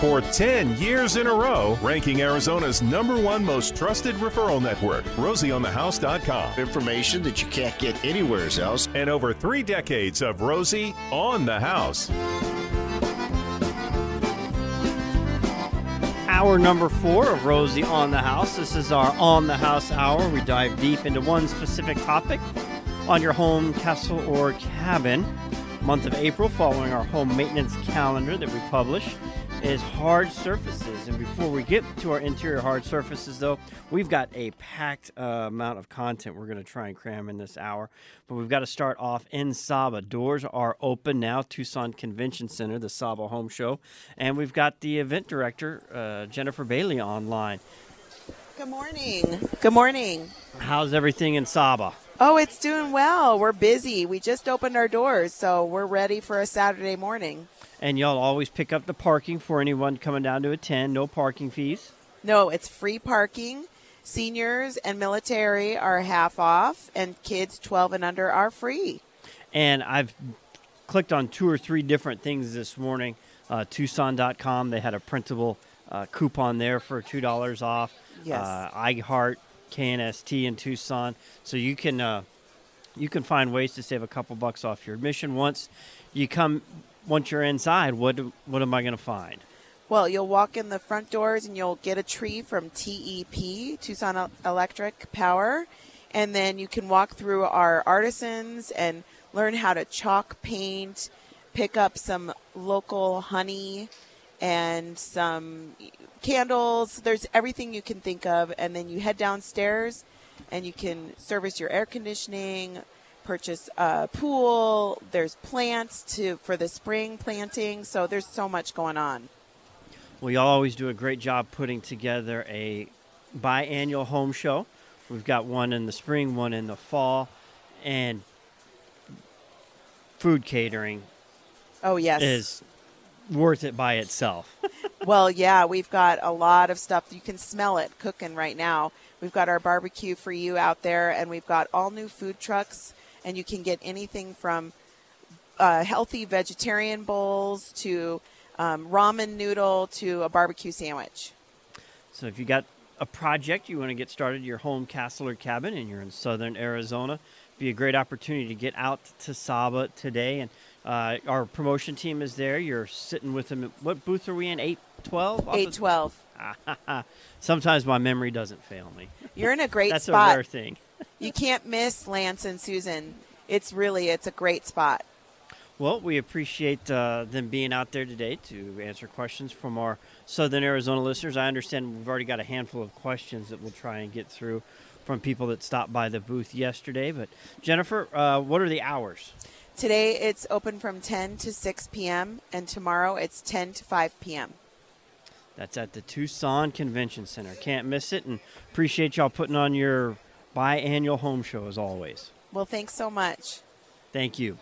For 10 years in a row, ranking Arizona's number one most trusted referral network, RosieOnTheHouse.com. Information that you can't get anywhere else. And over three decades of Rosie on the House. Hour number four of Rosie on the House. This is our On the House hour. We dive deep into one specific topic on your home, castle, or cabin. Month of April, following our home maintenance calendar that we publish, is hard surfaces. And before we get to our interior hard surfaces, though, we've got a packed uh, amount of content we're going to try and cram in this hour. But we've got to start off in SAHBA. Doors are open now, Tucson Convention Center, the SAHBA Home Show. And we've got the event director, uh, Jennifer Bailey, online. Good morning. Good morning. How's everything in SAHBA? Oh, it's doing well. We're busy. We just opened our doors, so we're ready for a Saturday morning. And y'all always pick up the parking for anyone coming down to attend. No parking fees. No, it's free parking. Seniors and military are half off, and kids 12 and under are free. And I've clicked on two or three different things this morning. Uh, Tucson.com, they had a printable uh, coupon there for $2 off. Yes. Uh, iHeart, KNST in Tucson. So you can uh, you can find ways to save a couple bucks off your admission once you come once you're inside. What what am I going to find? Well, you'll walk in the front doors and you'll get a tree from TEP, Tucson Electric Power, and then you can walk through our artisans and learn how to chalk paint, pick up some local honey and some candles. There's everything you can think of, and then you head downstairs, and you can service your air conditioning, purchase a pool. There's plants to for the spring planting. So there's so much going on. Well, y'all always do a great job putting together a biannual home show. We've got one in the spring, one in the fall, and food catering. Oh yes, is worth it by itself. well, yeah, we've got a lot of stuff. You can smell it cooking right now. We've got our barbecue for you out there, and we've got all new food trucks, and you can get anything from uh, healthy vegetarian bowls to um, ramen noodle to a barbecue sandwich. So if you got a project you want to get started your home castle or cabin and you're in southern Arizona, be a great opportunity to get out to SAHBA today and uh, our promotion team is there. You're sitting with them. What booth are we in? 812? 812. Sometimes my memory doesn't fail me. You're in a great That's spot. That's a rare thing. You can't miss Lance and Susan. It's really, it's a great spot. Well, we appreciate uh, them being out there today to answer questions from our Southern Arizona listeners. I understand we've already got a handful of questions that we'll try and get through from people that stopped by the booth yesterday. But Jennifer, uh, what are the hours? Today it's open from 10 to 6 p.m. and tomorrow it's 10 to 5 p.m. That's at the Tucson Convention Center. Can't miss it and appreciate y'all putting on your biannual home show as always. Well, thanks so much. Thank you.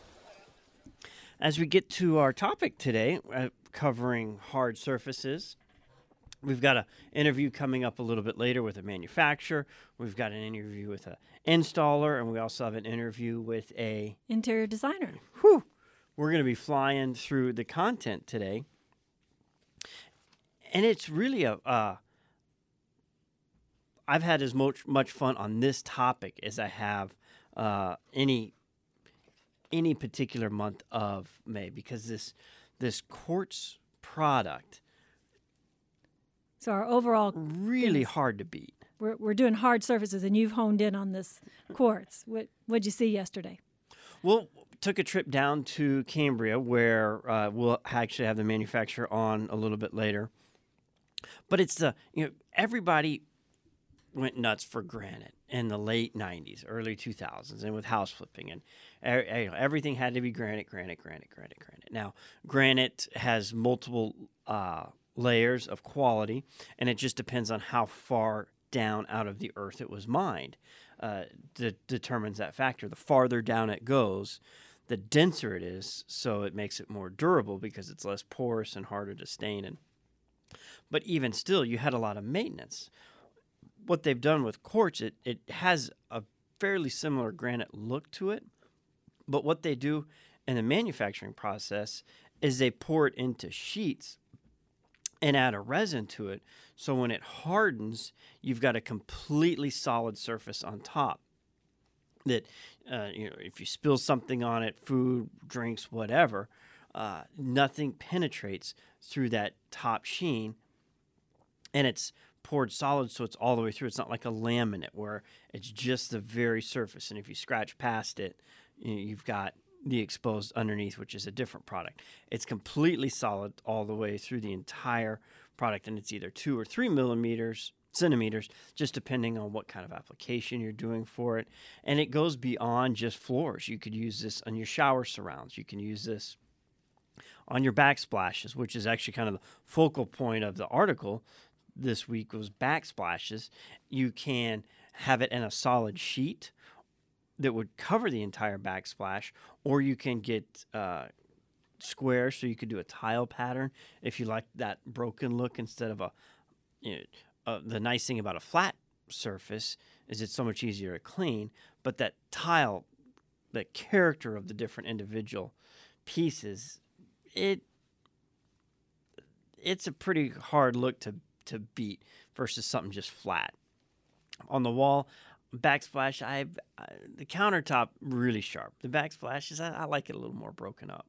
As we get to our topic today, uh, covering hard surfaces, we've got an interview coming up a little bit later with a manufacturer. We've got an interview with an installer, and we also have an interview with a interior designer. Whew. We're going to be flying through the content today. And it's really a. Uh, I've had as much much fun on this topic as I have uh, any any particular month of May because this this quartz product. So our overall really hard to beat. We're, we're doing hard surfaces, and you've honed in on this quartz. What what'd you see yesterday? Well, took a trip down to Cambria, where uh, we'll actually have the manufacturer on a little bit later. But it's the you know everybody went nuts for granite in the late '90s, early 2000s, and with house flipping, and everything had to be granite, granite, granite, granite, granite. Now, granite has multiple uh, layers of quality, and it just depends on how far down out of the earth it was mined uh, de- determines that factor. The farther down it goes, the denser it is, so it makes it more durable because it's less porous and harder to stain. And but even still, you had a lot of maintenance. What they've done with quartz, it, it has a fairly similar granite look to it, but what they do in the manufacturing process is they pour it into sheets and add a resin to it. So when it hardens, you've got a completely solid surface on top. That uh, you know, if you spill something on it, food, drinks, whatever, uh, nothing penetrates through that top sheen, and it's poured solid, so it's all the way through. It's not like a laminate where it's just the very surface, and if you scratch past it, you've got the exposed underneath, which is a different product. It's completely solid all the way through the entire product, and it's either two or three millimeters centimeters, just depending on what kind of application you're doing for it. And it goes beyond just floors. You could use this on your shower surrounds. You can use this on your backsplashes, which is actually kind of the focal point of the article this week was backsplashes. You can have it in a solid sheet that would cover the entire backsplash, or you can get uh, square so you could do a tile pattern if you like that broken look instead of a you know, uh, the nice thing about a flat surface is it's so much easier to clean, but that tile, the character of the different individual pieces, it it's a pretty hard look to to beat versus something just flat. On the wall, backsplash, I uh, the countertop really sharp. The backsplashes, I, I like it a little more broken up.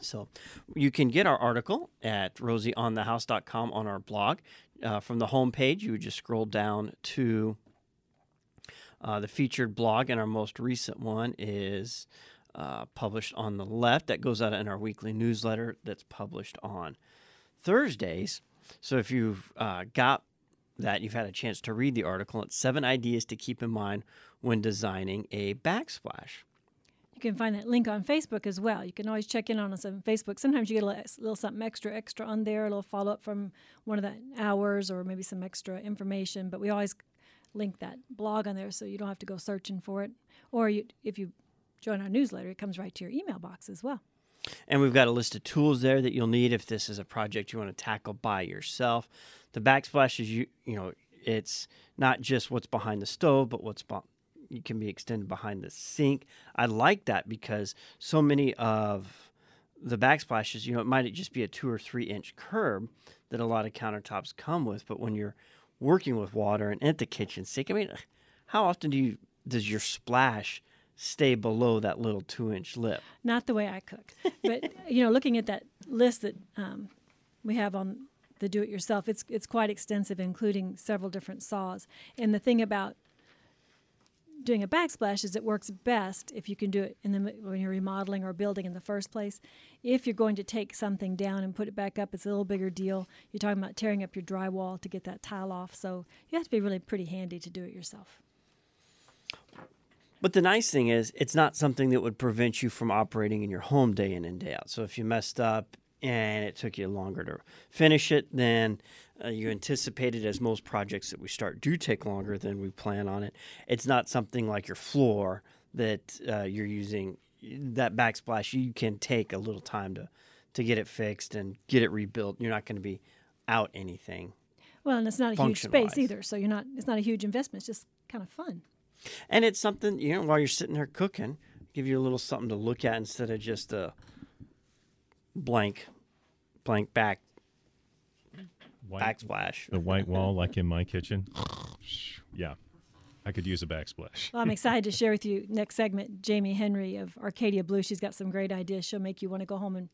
So you can get our article at rosieonthehouse.com on our blog. Uh, from the home page, you would just scroll down to uh, the featured blog, and our most recent one is uh, published on the left. That goes out in our weekly newsletter that's published on Thursdays. So if you've uh, got that, you've had a chance to read the article. It's seven ideas to keep in mind when designing a backsplash. You can find that link on Facebook as well. You can always check in on us on Facebook. Sometimes you get a little, little something extra, extra on there, a little follow up from one of the hours or maybe some extra information. But we always link that blog on there so you don't have to go searching for it. Or you, if you join our newsletter, it comes right to your email box as well. And we've got a list of tools there that you'll need if this is a project you want to tackle by yourself. The backsplash is you you know it's not just what's behind the stove, but what's be- you can be extended behind the sink. I like that because so many of the backsplashes, you know, it might just be a two or three inch curb that a lot of countertops come with, but when you're working with water and at the kitchen sink, I mean, how often do you does your splash stay below that little two inch lip? Not the way I cook, but you know, looking at that list that um, we have on the do-it-yourself, it's it's quite extensive, including several different saws. And the thing about doing a backsplash is it works best if you can do it in the when you're remodeling or building in the first place. If you're going to take something down and put it back up, it's a little bigger deal. You're talking about tearing up your drywall to get that tile off, so you have to be really pretty handy to do it yourself. But the nice thing is, it's not something that would prevent you from operating in your home day in and day out. So if you messed up and it took you longer to finish it than uh, you anticipated, as most projects that we start do take longer than we plan on it, it's not something like your floor that uh, you're using. That backsplash, you can take a little time to, to get it fixed and get it rebuilt. You're not going to be out anything. Well, and it's not a huge space either, so you're not. It's not a huge investment. It's just kind of fun. And it's something, you know, while you're sitting there cooking, give you a little something to look at instead of just a blank, blank back White, backsplash. the white wall, like in my kitchen. Yeah, I could use a backsplash. Well, I'm excited to share with you next segment. Jamie Henry of Arcadia Blue. She's got some great ideas. She'll make you want to go home and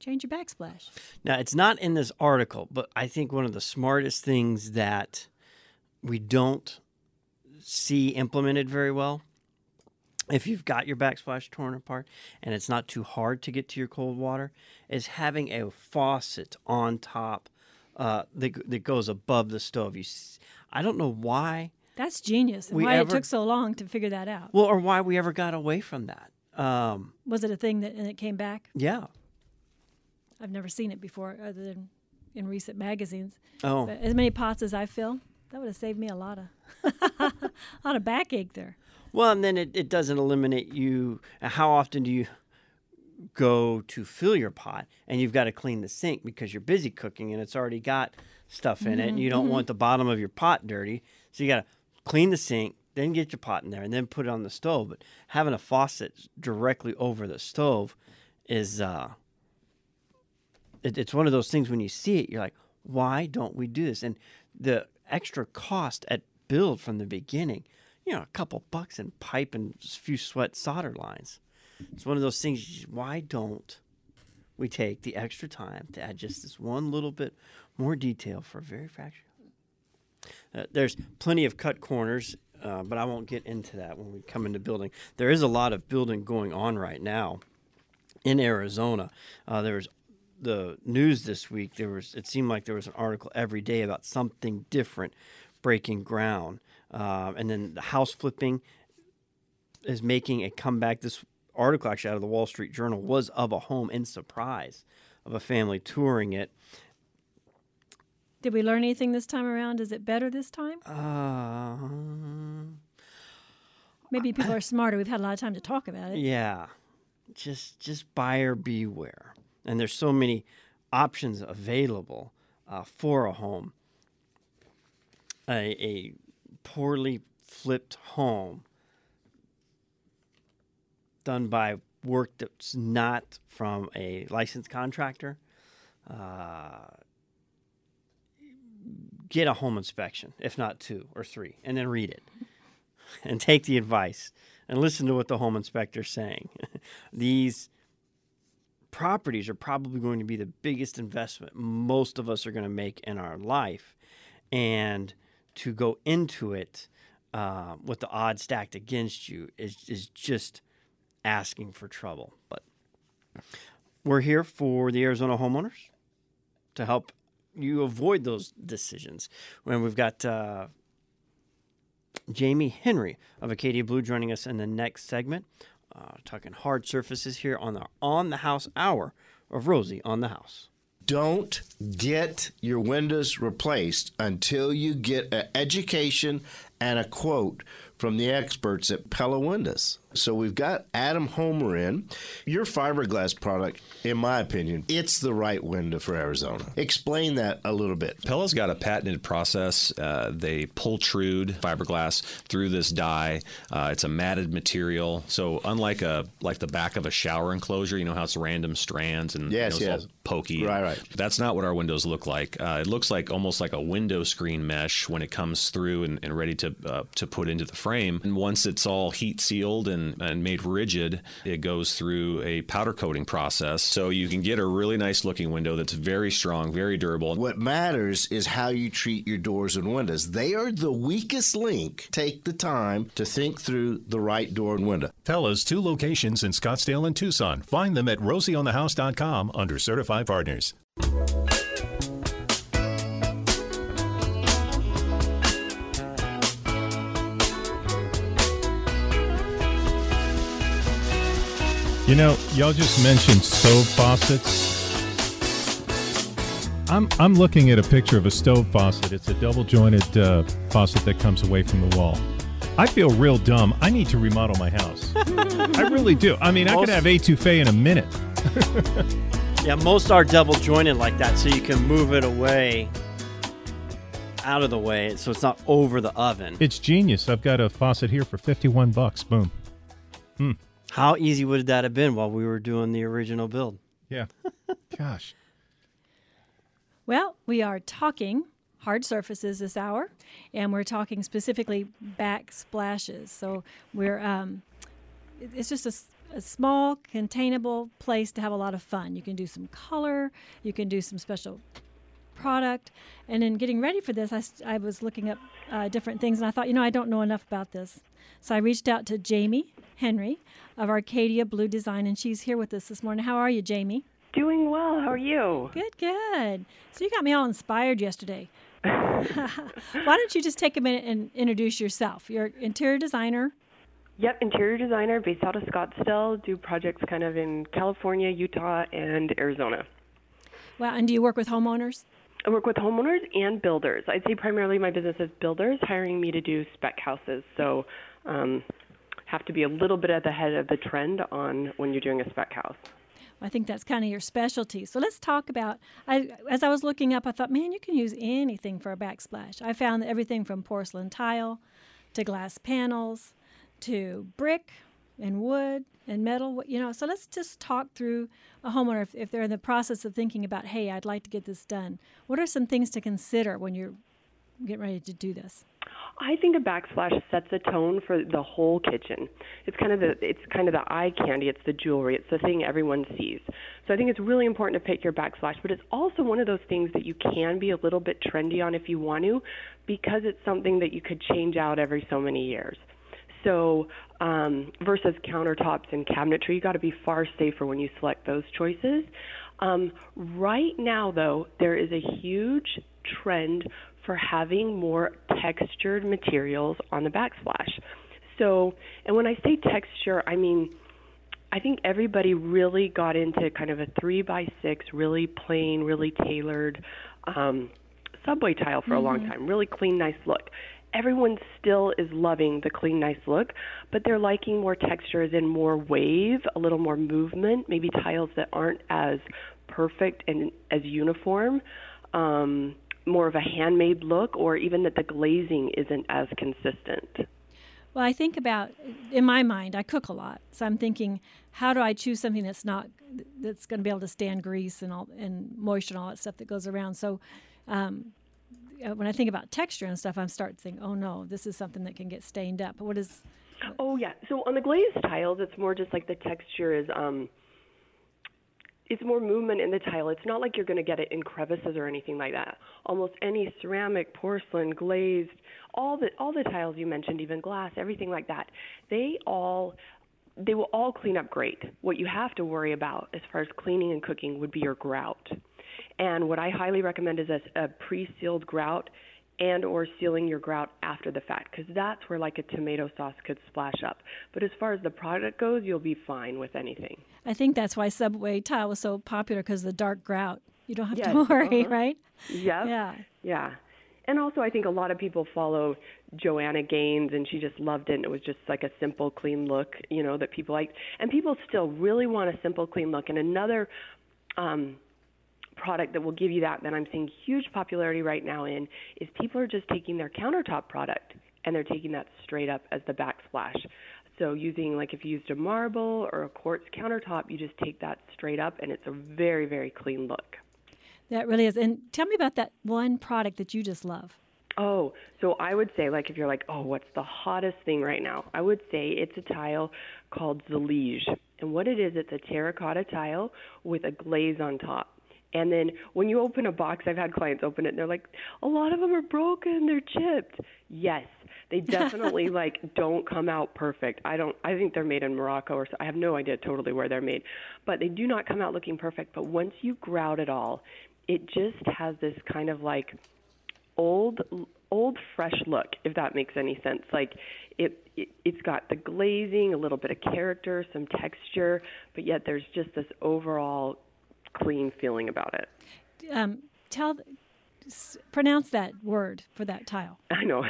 change your backsplash. Now, it's not in this article, but I think one of the smartest things that we don't see implemented very well, if you've got your backsplash torn apart and it's not too hard to get to your cold water, is having a faucet on top uh, that, that goes above the stove. You, s- I don't know why, That's genius. And why it took so long to figure that out. well, or why we ever got away from that. Um, Was it a thing that and it came back? yeah. I've never seen it before, other than in recent magazines. Oh, But as many pots as I fill, that would have saved me a lot of a lot of backache there. Well, and then it, it doesn't eliminate you. How often do you go to fill your pot and you've got to clean the sink because you're busy cooking and it's already got stuff in it and you don't want the bottom of your pot dirty. So you got to clean the sink, then get your pot in there and then put it on the stove. But having a faucet directly over the stove is uh it, it's one of those things when you see it, you're like, why don't we do this? And the extra cost at build from the beginning, you know, a couple bucks in pipe and a few sweat solder lines. It's one of those things. Why don't we take the extra time to add just this one little bit more detail for a very fraction? Uh, there's plenty of cut corners, uh, but I won't get into that when we come into building. There is a lot of building going on right now in Arizona. Uh, there was the news this week. There was it seemed like there was an article every day about something different breaking ground, uh, and then the house flipping is making a comeback. This article actually out of the Wall Street Journal was of a home in Surprise of a family touring it. Did we learn anything this time around? Is it better this time? Uh, Maybe people are smarter. We've had a lot of time to talk about it. yeah, just just buyer beware. And there's so many options available uh, for a home. A, a poorly flipped home done by work that's not from a licensed contractor. Uh, get a home inspection, if not two or three, and then read it and take the advice and listen to what the home inspector's saying. These properties are probably going to be the biggest investment most of us are going to make in our life. And to go into it uh, with the odds stacked against you is, is just asking for trouble. But we're here for the Arizona homeowners to help you avoid those decisions. When we've got uh, Jamie Henry of Arcadia Blue joining us in the next segment, uh, talking hard surfaces here on the On the House Hour of Rosie on the House. Don't get your windows replaced until you get an education and a quote from the experts at Pella Windows. So we've got Adam Homer in. Your fiberglass product, in my opinion, it's the right window for Arizona. Explain that a little bit. Pella's got a patented process. Uh, they pultrude fiberglass through this die. Uh, it's a matted material, so unlike a like the back of a shower enclosure, you know how it's random strands and Yes, you know, yes. it's all pokey. Right, right. That's not what our windows look like. Uh, it looks like almost like a window screen mesh when it comes through and, and ready to uh, to put into the frame. And once it's all heat sealed and, and made rigid, it goes through a powder coating process. So you can get a really nice looking window that's very strong, very durable. What matters is how you treat your doors and windows. They are the weakest link. Take the time to think through the right door and window. Pella's two locations in Scottsdale and Tucson. Find them at rosieonthehouse.com under certified partners. You know, y'all just mentioned stove faucets. I'm I'm looking at a picture of a stove faucet. It's a double jointed uh, faucet that comes away from the wall. I feel real dumb. I need to remodel my house. I really do. I mean, I could Most- have etouffee in a minute. Yeah, most are double jointed like that, so you can move it away out of the way so it's not over the oven. It's genius. I've got a faucet here for 51 bucks. Boom. How easy would that have been while we were doing the original build? Yeah. Gosh. Well, we are talking hard surfaces this hour, and we're talking specifically backsplashes. So we're um, it's just a small, containable place to have a lot of fun. You can do some color, you can do some special product, and in getting ready for this, I was looking up uh, different things, and I thought, you know, I don't know enough about this. So I reached out to Jamie Henry of Arcadia Blue Design, and she's here with us this morning. How are you, Jamie? Doing well. How are you? Good, good. So you got me all inspired yesterday. Why don't you just take a minute and introduce yourself? You're an interior designer. Yep, interior designer based out of Scottsdale. Do projects kind of in California, Utah, and Arizona. Well, and do you work with homeowners? I work with homeowners and builders. I'd say primarily my business is builders hiring me to do spec houses. So, um, have to be a little bit at the head of the trend on when you're doing a spec house. I think that's kind of your specialty. So let's talk about. I, as I was looking up, I thought, man, you can use anything for a backsplash. I found everything from porcelain tile to glass panels to brick and wood and metal. You know, so let's just talk through a homeowner if, if they're in the process of thinking about, hey, I'd like to get this done. What are some things to consider when you're getting ready to do this? I think a backsplash sets a tone for the whole kitchen. It's kind of the it's kind of the eye candy, it's the jewelry, it's the thing everyone sees. So I think it's really important to pick your backsplash, but it's also one of those things that you can be a little bit trendy on if you want to because it's something that you could change out every so many years. So um, versus countertops and cabinetry, you got to be far safer when you select those choices. Um, right now, though, there is a huge trend for having more textured materials on the backsplash. So, and when I say texture, I mean, I think everybody really got into kind of a three by six, really plain, really tailored um, subway tile for mm-hmm. a long mm-hmm. time. Really clean, nice look. Everyone still is loving the clean, nice look, but they're liking more textures and more wave, a little more movement, maybe tiles that aren't as perfect and as uniform. Um, more of a handmade look or even that the glazing isn't as consistent? Well, I think about in my mind, I cook a lot, so I'm thinking, how do I choose something that's not that's going to be able to stand grease and all and moisture and all that stuff that goes around. So, um, uh, when I think about texture and stuff, I'm starting to think, oh no, this is something that can get stained up. But what is? Oh yeah. So on the glazed tiles, it's more just like the texture is um, it's more movement in the tile. It's not like you're going to get it in crevices or anything like that. Almost any ceramic, porcelain, glazed, all the all the tiles you mentioned, even glass, everything like that, they all they will all clean up great. What you have to worry about as far as cleaning and cooking would be your grout. And what I highly recommend is a, a pre-sealed grout and or sealing your grout after the fact because that's where like a tomato sauce could splash up. But as far as the product goes you'll be fine with anything. I think that's why subway tile was so popular because the dark grout. You don't have yes. to worry uh-huh. right? Yep. yeah. Yeah. And also i think a lot of people follow joanna gaines and she just loved it and it was just like a simple clean look you know that people liked. And people still really want a simple clean look. And another um product that will give you that that I'm seeing huge popularity right now in is people are just taking their countertop product and they're taking that straight up as the backsplash. So using like if you used a marble or a quartz countertop, you just take that straight up and it's a very very clean look. That really is. And tell me about that one product that you just love. Oh, so I would say like if you're like, "Oh, what's the hottest thing right now?" I would say it's a tile called Zellige. And what it is, it's a terracotta tile with a glaze on top. And then when you open a box, I've had clients open it and they're like, a lot of them are broken, they're chipped. Yes, they definitely like don't come out perfect. I don't I think they're made in Morocco or so, I have no idea totally where they're made, but they do not come out looking perfect, but once you grout it all, it just has this kind of like old old fresh look if that makes any sense. Like it, it it's got the glazing, a little bit of character, some texture, but yet there's just this overall clean feeling about it. Um, tell, pronounce that word for that tile. I know.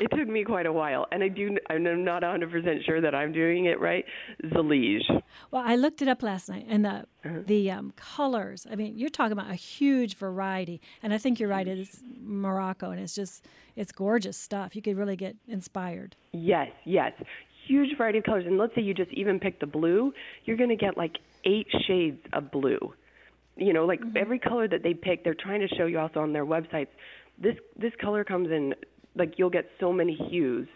it took me quite a while, and I do. I'm not 100 percent sure that I'm doing it right. Zellige. Well, I looked it up last night, and the uh-huh. the um, colors. I mean, you're talking about a huge variety, and I think you're right. It's Morocco, and it's just it's gorgeous stuff. You could really get inspired. Yes, yes. Huge variety of colors, and let's say you just even pick the blue, you're going to get like eight shades of blue you know like mm-hmm. every color that they pick they're trying to show you also on their websites this this color comes in like you'll get so many hues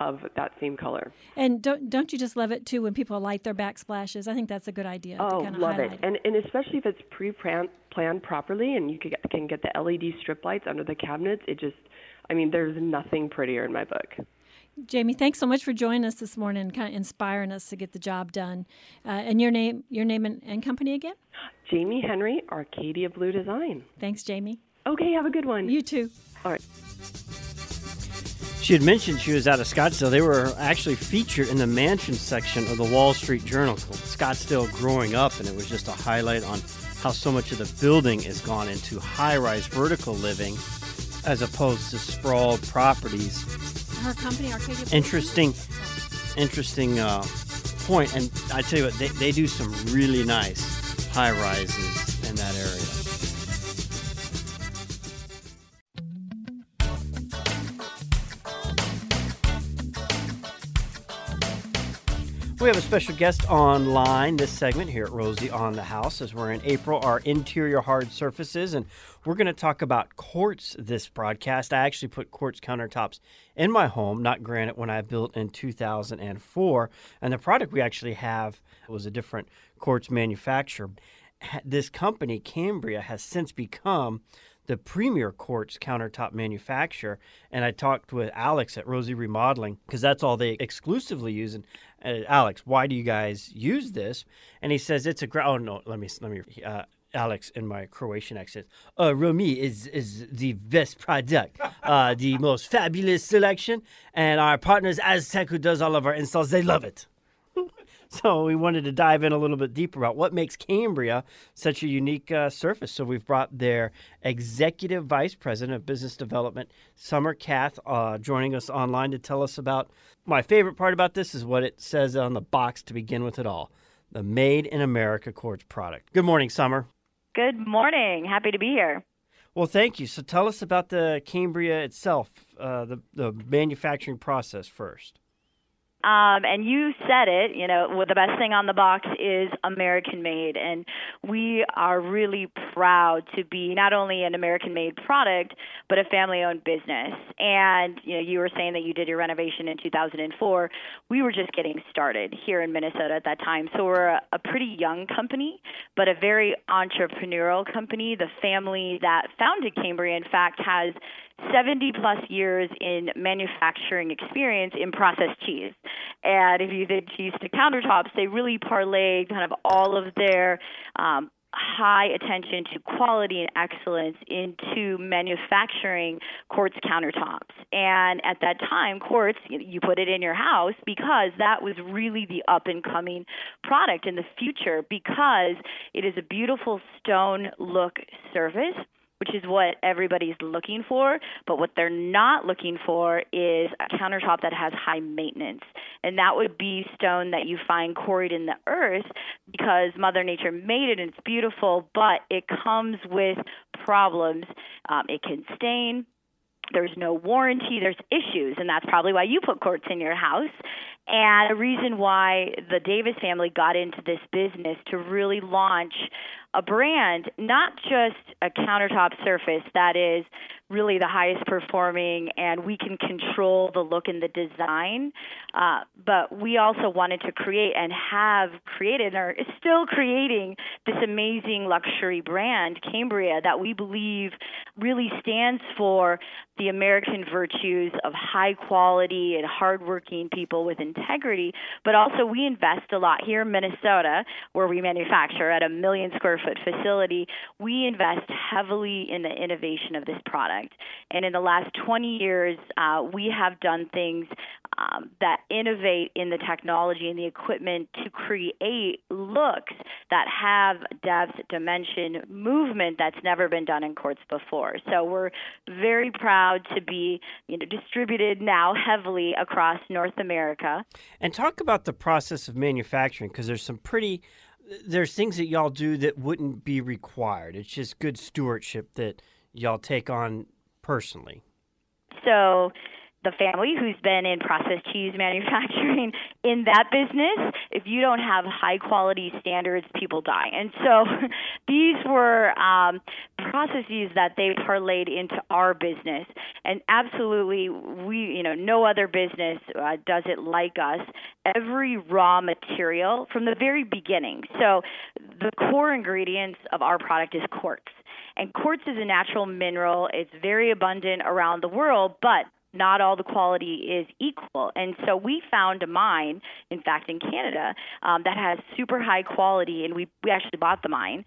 of that same color. And don't don't you just love it too when people light their backsplashes? I think that's a good idea. Oh, love it. it. And and especially if it's pre-planned properly and you can get, can get the LED strip lights under the cabinets. It just, I mean, there's nothing prettier in my book. Jamie, thanks so much for joining us this morning and kind of inspiring us to get the job done. Uh, and your name, your name and, and company again? Jamie Henry, Arcadia Blue Design. Thanks, Jamie. Okay, have a good one. You too. All right. She had mentioned she was out of Scottsdale. They were actually featured in the mansion section of the Wall Street Journal called Scottsdale Growing Up, and it was just a highlight on how so much of the building is gone into high rise vertical living as opposed to sprawled properties her company, Arcadia. Interesting, interesting uh, point. And I tell you what, they, they do some really nice high rises in that area. We have a special guest online this segment here at Rosie on the House as we're in April, our interior hard surfaces, and we're going to talk about quartz this broadcast. I actually put quartz countertops in my home, not granite, when I built in 2004. And the product we actually have was a different quartz manufacturer. This company, Cambria, has since become the premier quartz countertop manufacturer. And I talked with Alex at Rosie Remodeling because that's all they exclusively use. And uh, Alex, why do you guys use this? And he says it's a gra- oh no, let me let me uh, Alex in my Croatian accent. Uh, Romi is is the best product, uh, the most fabulous selection, and our partners Aztec, who does all of our installs, they love it. So we wanted to dive in a little bit deeper about what makes Cambria such a unique uh, surface. So we've brought their executive vice president of business development, Summer Kath, uh, joining us online to tell us about. My favorite part about this is what it says on the box to begin with it all. The Made in America Quartz product. Good morning, Summer. Good morning. Happy to be here. Well, thank you. So tell us about the Cambria itself, uh, the, the manufacturing process first. Um, and you said it, you know, well, the best thing on the box is American made. And we are really proud to be not only an American made product, but a family owned business. And, you know, you were saying that you did your renovation in 2004. We were just getting started here in Minnesota at that time. So we're a, a pretty young company, but a very entrepreneurial company. The family that founded Cambria, in fact, has 70 plus years in manufacturing experience in processed cheese. And if you did cheese to countertops, they really parlayed kind of all of their um, high attention to quality and excellence into manufacturing quartz countertops. And at that time, quartz, you put it in your house because that was really the up and coming product in the future because it is a beautiful stone look surface which is what everybody's looking for. But what they're not looking for is a countertop that has high maintenance. And that would be stone that you find quarried in the earth because Mother Nature made it and it's beautiful, but it comes with problems. Um, it can stain. There's no warranty. There's issues, and that's probably why you put quartz in your house. And the reason why the Davis family got into this business to really launch a brand, not just a countertop surface that is really the highest performing and we can control the look and the design. Uh, but we also wanted to create and have created and are still creating this amazing luxury brand, Cambria, that we believe really stands for the American virtues of high quality and hardworking people with integrity. But also, we invest a lot here in Minnesota, where we manufacture at a million square foot facility. We invest heavily in the innovation of this product. And in the last 20 years, uh, we have done things um, that innovate in the technology and the equipment to create looks that have depth, dimension, movement that's never been done in quartz before. So we're very proud to be, you know, distributed now heavily across North America. And talk about the process of manufacturing because there's some pretty there's things that y'all do that wouldn't be required. It's just good stewardship that y'all take on personally. So the family who's been in processed cheese manufacturing in that business, if you don't have high quality standards, people die. And so these were um, processes that they parlayed into our business. And absolutely, we, you know, no other business uh, does it like us. Every raw material from the very beginning. So the core ingredients of our product is quartz. And quartz is a natural mineral. It's very abundant around the world, but not all the quality is equal. And so we found a mine, in fact, in Canada, um, that has super high quality, and we, we actually bought the mine.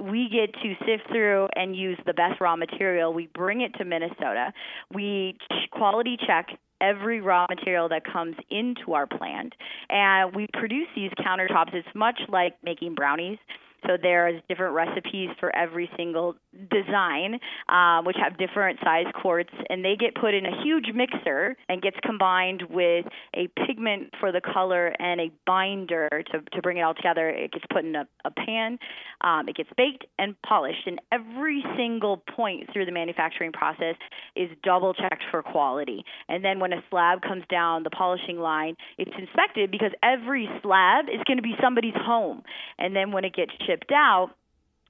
We get to sift through and use the best raw material. We bring it to Minnesota. We quality check every raw material that comes into our plant. And we produce these countertops. It's much like making brownies. So there's different recipes for every single design, uh, which have different size quartz, and they get put in a huge mixer and gets combined with a pigment for the color and a binder to, to bring it all together. It gets put in a, a pan, um, it gets baked and polished, and every single point through the manufacturing process is double checked for quality. And then when a slab comes down the polishing line, it's inspected because every slab is going to be somebody's home. And then when it gets shipped out,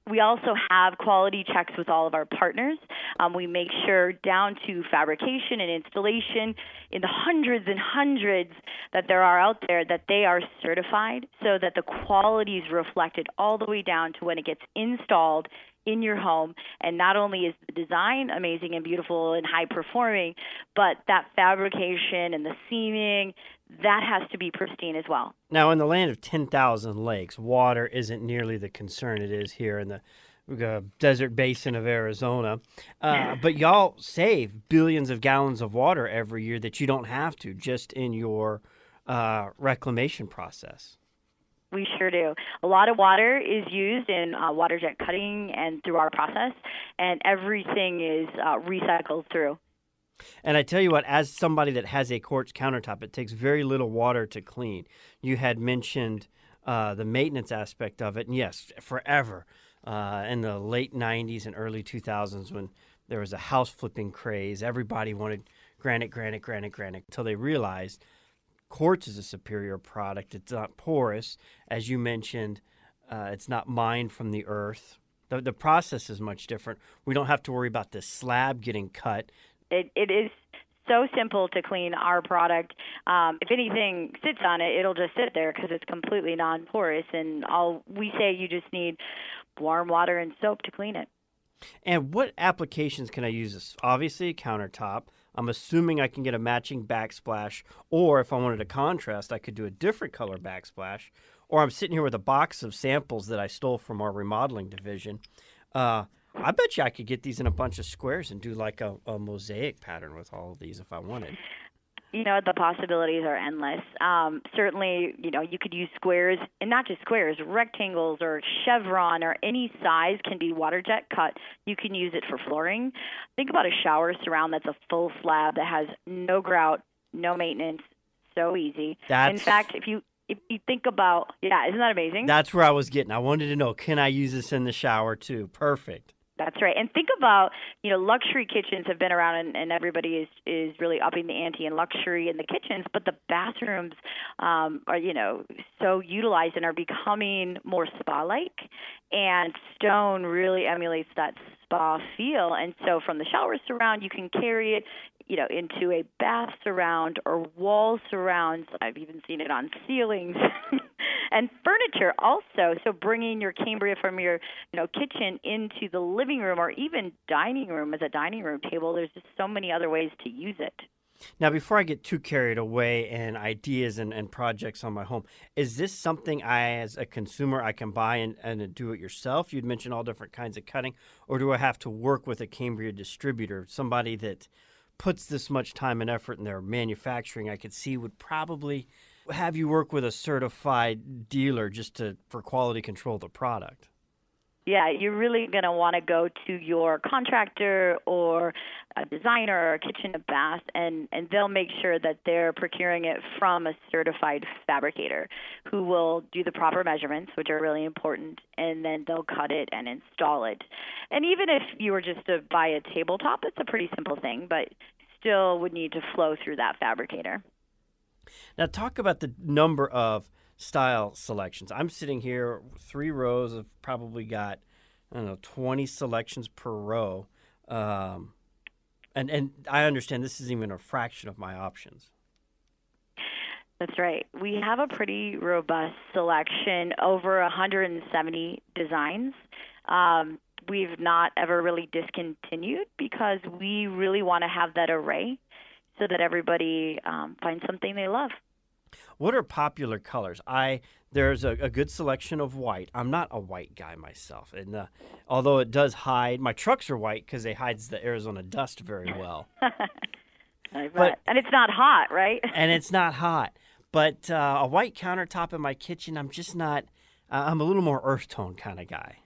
we also have quality checks with all of our partners. Um, we make sure down to fabrication and installation in the hundreds and hundreds that there are out there that they are certified so that the quality is reflected all the way down to when it gets installed in your home. And not only is the design amazing and beautiful and high performing, but that fabrication and the seaming, that has to be pristine as well. Now, in the land of 10,000 lakes, water isn't nearly the concern it is here in the uh, desert basin of Arizona. Uh, but y'all save billions of gallons of water every year that you don't have to just in your uh, reclamation process. We sure do. A lot of water is used in uh, water jet cutting and through our process, and everything is uh, recycled through. And I tell you what, as somebody that has a quartz countertop, it takes very little water to clean. You had mentioned uh, the maintenance aspect of it, and yes, forever uh, in the late 90s and early 2000s when there was a house flipping craze, everybody wanted granite, granite, granite, granite, until they realized quartz is a superior product. It's not porous, as you mentioned. Uh, it's not mined from the earth. The, the process is much different. We don't have to worry about the slab getting cut. It, it is so simple to clean our product. Um, if anything sits on it, it'll just sit there because it's completely non-porous. And all we say, you just need warm water and soap to clean it. And what applications can I use this? Obviously, a countertop. I'm assuming I can get a matching backsplash, or if I wanted a contrast, I could do a different color backsplash. Or I'm sitting here with a box of samples that I stole from our remodeling division. Uh, I bet you I could get these in a bunch of squares and do like a, a mosaic pattern with all of these if I wanted. You know the possibilities are endless. Um, certainly you know you could use squares and not just squares rectangles or chevron or any size can be water jet cut. You can use it for flooring. Think about a shower surround that's a full slab that has no grout no maintenance. So easy. That's... in fact if you if you think about yeah isn't that amazing? That's where i was getting. I wanted to know can i use this in the shower too? Perfect that's right. And think about, you know, luxury kitchens have been around and, and everybody is is really upping the ante in luxury in the kitchens, but the bathrooms um, are, you know, so utilized and are becoming more spa like. And stone really emulates that spa feel. And so from the shower surround, you can carry it you know, into a bath surround or wall surrounds. I've even seen it on ceilings and furniture also. So bringing your Cambria from your, you know, kitchen into the living room or even dining room as a dining room table. There's just so many other ways to use it. Now, before I get too carried away in ideas and, and projects on my home, is this something I, as a consumer, I can buy and, and do it yourself? You'd mentioned all different kinds of cutting, or do I have to work with a Cambria distributor, somebody that puts this much time and effort in their manufacturing, I could see would probably have you work with a certified dealer just to for quality control of the product. Yeah, you're really going to want to go to your contractor or a designer or a kitchen and bath, and, and they'll make sure that they're procuring it from a certified fabricator who will do the proper measurements, which are really important, and then they'll cut it and install it. And even if you were just to buy a tabletop, it's a pretty simple thing, but still would need to flow through that fabricator. Now, talk about the number of style selections. I'm sitting here, three rows of probably got, I don't know, 20 selections per row. Um, and, and I understand this is even a fraction of my options. That's right. We have a pretty robust selection, over 170 designs. Um, we've not ever really discontinued because we really want to have that array so that everybody um, finds something they love. What are popular colors? I there's a, a, good selection of white. I'm not a white guy myself, and uh, although it does hide, my trucks are white because they hides the Arizona dust very well. but, and it's not hot, right? and it's not hot. But uh, a white countertop in my kitchen, I'm just not. I'm a little more earth tone kind of guy.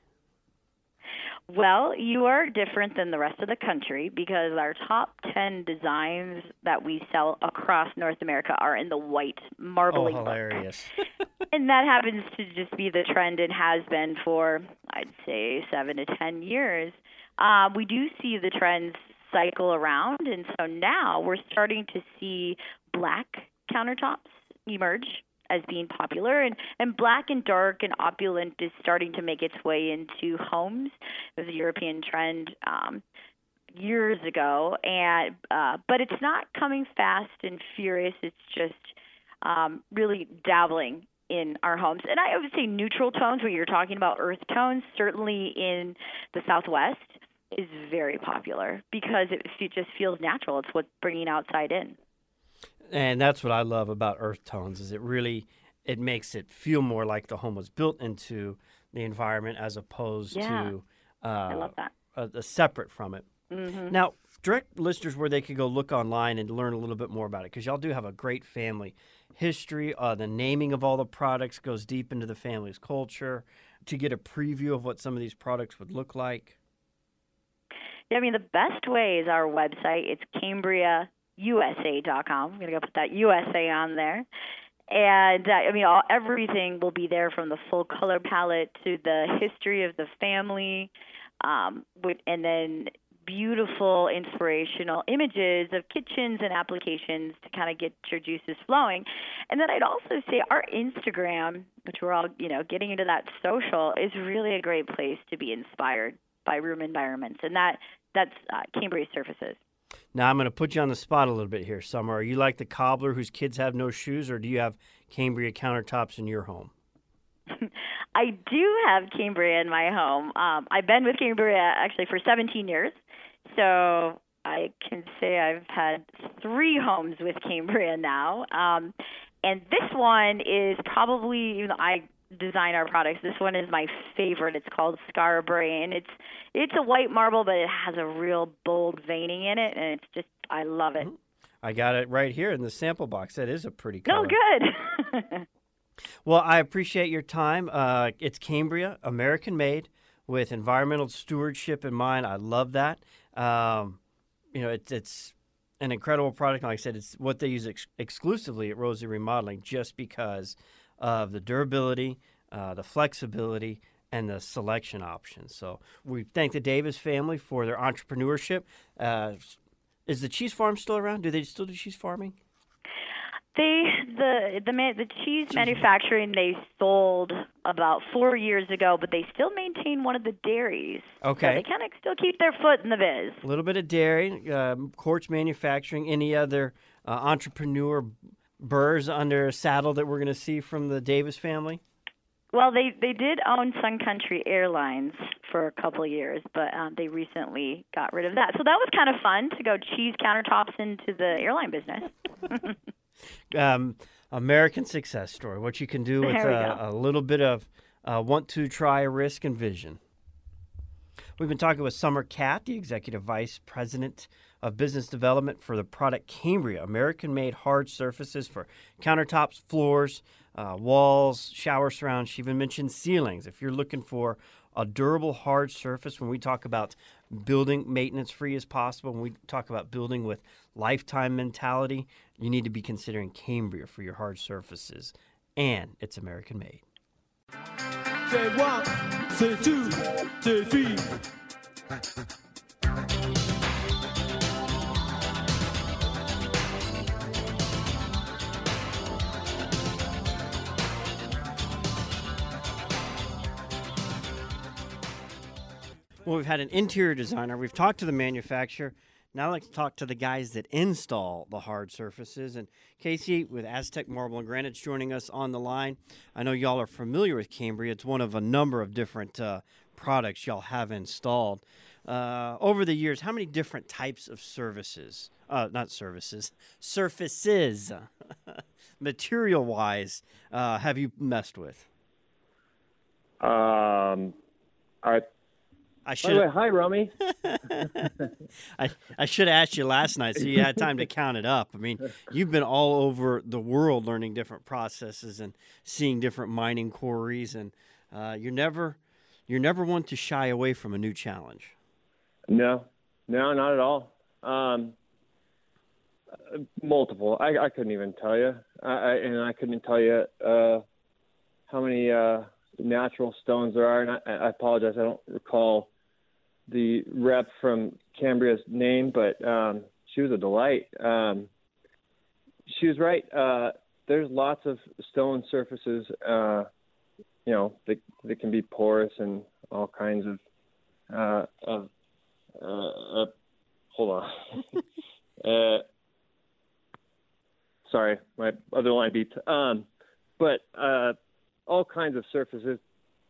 Well, you are different than the rest of the country because our top 10 designs that we sell across North America are in the white marbling oh, hilarious. and that happens to just be the trend and has been for, I'd say, seven to 10 years. Uh, we do see the trends cycle around, and so now we're starting to see black countertops emerge as being popular and, and black and dark and opulent is starting to make its way into homes. It was a European trend um, years ago and uh, but it's not coming fast and furious. It's just um, really dabbling in our homes. And I would say neutral tones, where you're talking about earth tones, certainly in the Southwest, is very popular because it, it just feels natural. It's what's bringing outside in and that's what I love about earth tones is it really it makes it feel more like the home was built into the environment as opposed yeah. to uh, I love that. A, a separate from it. Mm-hmm. Now, direct listeners where they could go look online and learn a little bit more about it because y'all do have a great family history. Uh, the naming of all the products goes deep into the family's culture. To get a preview of what some of these products would look like. Yeah, I mean the best way is our website. It's Cambria USA.com. I'm going to go put that USA on there. And uh, I mean, all, everything will be there from the full color palette to the history of the family, um, and then beautiful, inspirational images of kitchens and applications to kind of get your juices flowing. And then I'd also say our Instagram, which we're all, you know, getting into that social, is really a great place to be inspired by room environments. And that that's uh, Cambria Surfaces. Now I'm going to put you on the spot a little bit here, Summer. Are you like the cobbler whose kids have no shoes, or do you have Cambria countertops in your home? I do have Cambria in my home. Um, I've been with Cambria actually for 17 years, so I can say I've had three homes with Cambria now. Um, and this one is probably, even I design our products. This one is my favorite. It's called Skara Brae. It's it's a white marble, but it has a real bold veining in it, and it's just I love it. I got it right here in the sample box. That is a pretty color. Oh, good. well, I appreciate your time. Uh, it's Cambria, American made, with environmental stewardship in mind. I love that. Um, you know, it's it's an incredible product. Like I said, it's what they use ex- exclusively at Rosie Remodeling, just because of the durability, uh, the flexibility, and the selection options. So we thank the Davis family for their entrepreneurship. Uh, is the cheese farm still around? Do they still do cheese farming? They the the the cheese manufacturing they sold about four years ago, but they still maintain one of the dairies. Okay, so they kind of still keep their foot in the biz. A little bit of dairy, um, quartz manufacturing. Any other uh, entrepreneur burrs under a saddle that we're going to see from the Davis family? Well, they they did own Sun Country Airlines for a couple of years, but um, they recently got rid of that. So that was kind of fun to go cheese countertops into the airline business. um, American success story. What you can do with a, a, little bit of uh, want to try, risk, and vision. We've been talking with Summer Cat, the executive vice president of business development for the product Cambria, American made hard surfaces for countertops, floors, uh, walls, shower surrounds. She even mentioned ceilings. If you're looking for a durable hard surface, when we talk about building maintenance free as possible, when we talk about building with lifetime mentality, you need to be considering Cambria for your hard surfaces. And it's American made. Say one, say two, say three. Well, we've had an interior designer. We've talked to the manufacturer. Now let's talk to the guys that install the hard surfaces. And Casey with Aztec Marble and Granite's joining us on the line. I know y'all are familiar with Cambria. It's one of a number of different uh, products y'all have installed. Uh, over the years, how many different types of services, uh, not services, surfaces, material wise, uh, have you messed with? Um, I I should. hi, Romy. I I should have asked you last night, so you had time to count it up. I mean, you've been all over the world learning different processes and seeing different mining quarries and uh, you're never you're never one to shy away from a new challenge. No, no, not at all. Um, multiple. I, I couldn't even tell you, I, I, and I couldn't tell you uh, how many uh, natural stones there are. And I, I apologize, I don't recall the rep from Cambria's name, but um, she was a delight. Um, she was right. Uh, there's lots of stone surfaces, uh, you know, that, that can be porous and all kinds of uh, of uh, hold on. uh, sorry, my other line beat. Um, but uh, all kinds of surfaces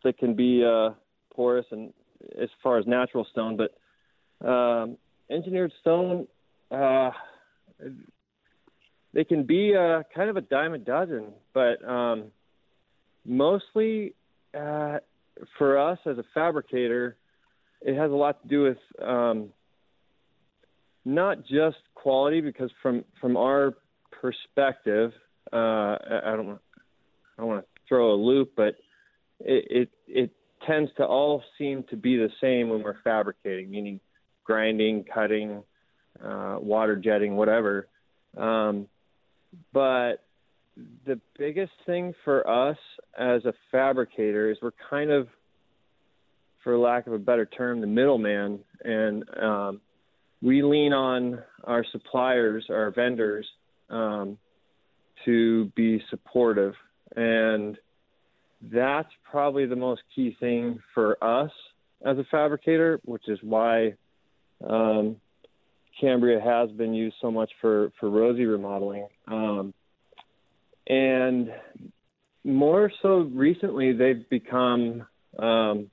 that can be uh, porous and as far as natural stone, but um, engineered stone, uh, they can be uh, kind of a dime a dozen. But um, mostly uh, for us as a fabricator, it has a lot to do with um, not just quality, because from from our perspective, uh, I don't I don't want to throw a loop, but it, it it tends to all seem to be the same when we're fabricating, meaning grinding, cutting, uh, water jetting, whatever. Um, but the biggest thing for us as a fabricator is we're kind of for lack of a better term, the middleman, and um, we lean on our suppliers, our vendors, um, to be supportive, and that's probably the most key thing for us as a fabricator, which is why um, Cambria has been used so much for for Rosie remodeling, um, and more so recently they've become um,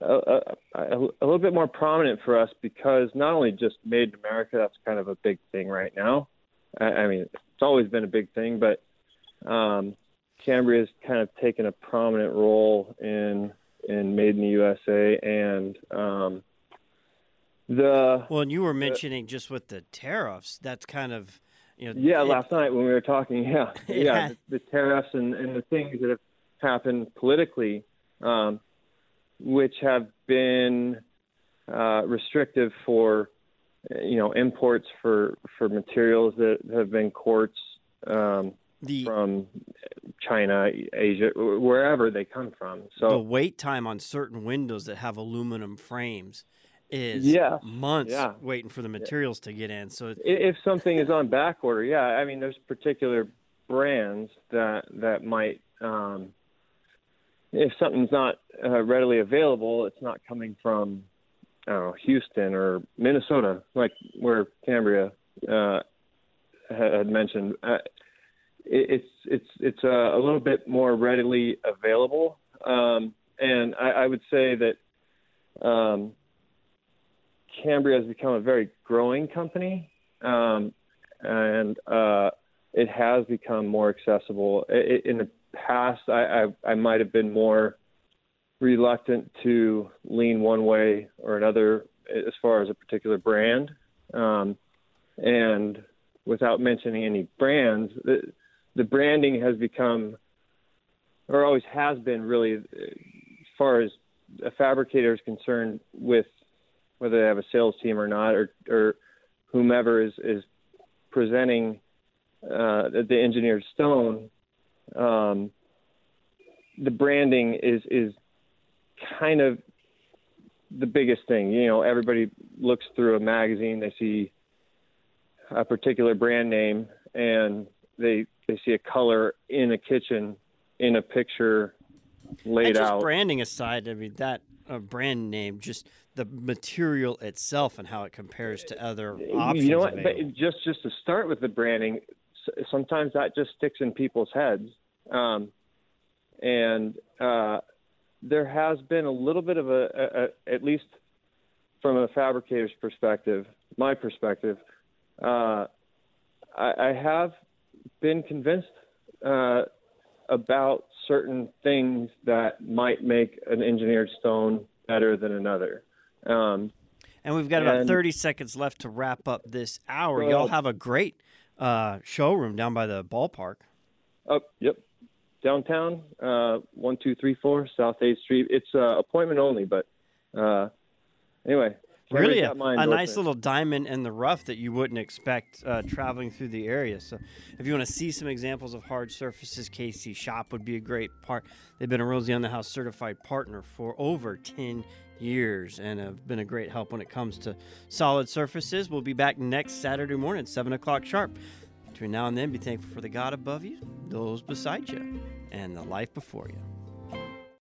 a, a, a, little bit more prominent for us because not only just made in America, that's kind of a big thing right now. I, I mean, it's always been a big thing, but um, Cambria has kind of taken a prominent role in in Made in the USA and um, the. Well, and you were mentioning the, just with the tariffs, that's kind of. You know, yeah, it, last night when we were talking, yeah, yeah, the, the, tariffs and, and the things that have happened politically. Um, which have been uh, restrictive for you know imports for for materials that have been quartz um, the, from China, Asia, wherever they come from. So the wait time on certain windows that have aluminum frames is yeah, months yeah. waiting for the materials yeah. to get in. So if something is on back order, yeah, I mean there's particular brands that that might um, if something's not uh, readily available, it's not coming from I don't know, Houston or Minnesota, like where Cambria uh, had mentioned. Uh, it's it's it's uh, a little bit more readily available, um, and I, I, would say that um, Cambria has become a very growing company, um, and uh, it has become more accessible. It, in the past, I, I, I might have been more reluctant to lean one way or another as far as a particular brand. Um, and without mentioning any brands, the, the branding has become, or always has been, really, as far as a fabricator is concerned, with whether they have a sales team or not, or, or whomever is, is presenting uh, the engineered stone um, the branding is is kind of the biggest thing. You know, everybody looks through a magazine, they see a particular brand name, and they they see a color in a kitchen in a picture laid and just out. Branding aside, I mean that a brand name, just the material itself and how it compares to other options. You know what? Just just to start with the branding, sometimes that just sticks in people's heads. Um, and uh, there has been a little bit of a, a, a, at least from a fabricator's perspective, my perspective, uh, I, I, have been convinced uh, about certain things that might make an engineered stone better than another. Um, and we've got about 30 seconds left to wrap up this hour. Y'all have a great uh, showroom down by the ballpark. Oh, yep. downtown, uh, one two three four South Eighth Street. It's uh, appointment only, but uh, anyway. Really a, a nice little diamond in the rough that you wouldn't expect uh, traveling through the area. So, if you want to see some examples of hard surfaces, KC Shop would be a great part. They've been a Rosie on the House certified partner for over 10 years and have been a great help when it comes to solid surfaces. We'll be back next Saturday morning at 7 o'clock sharp. Between now and then, be thankful for the God above you, those beside you, and the life before you.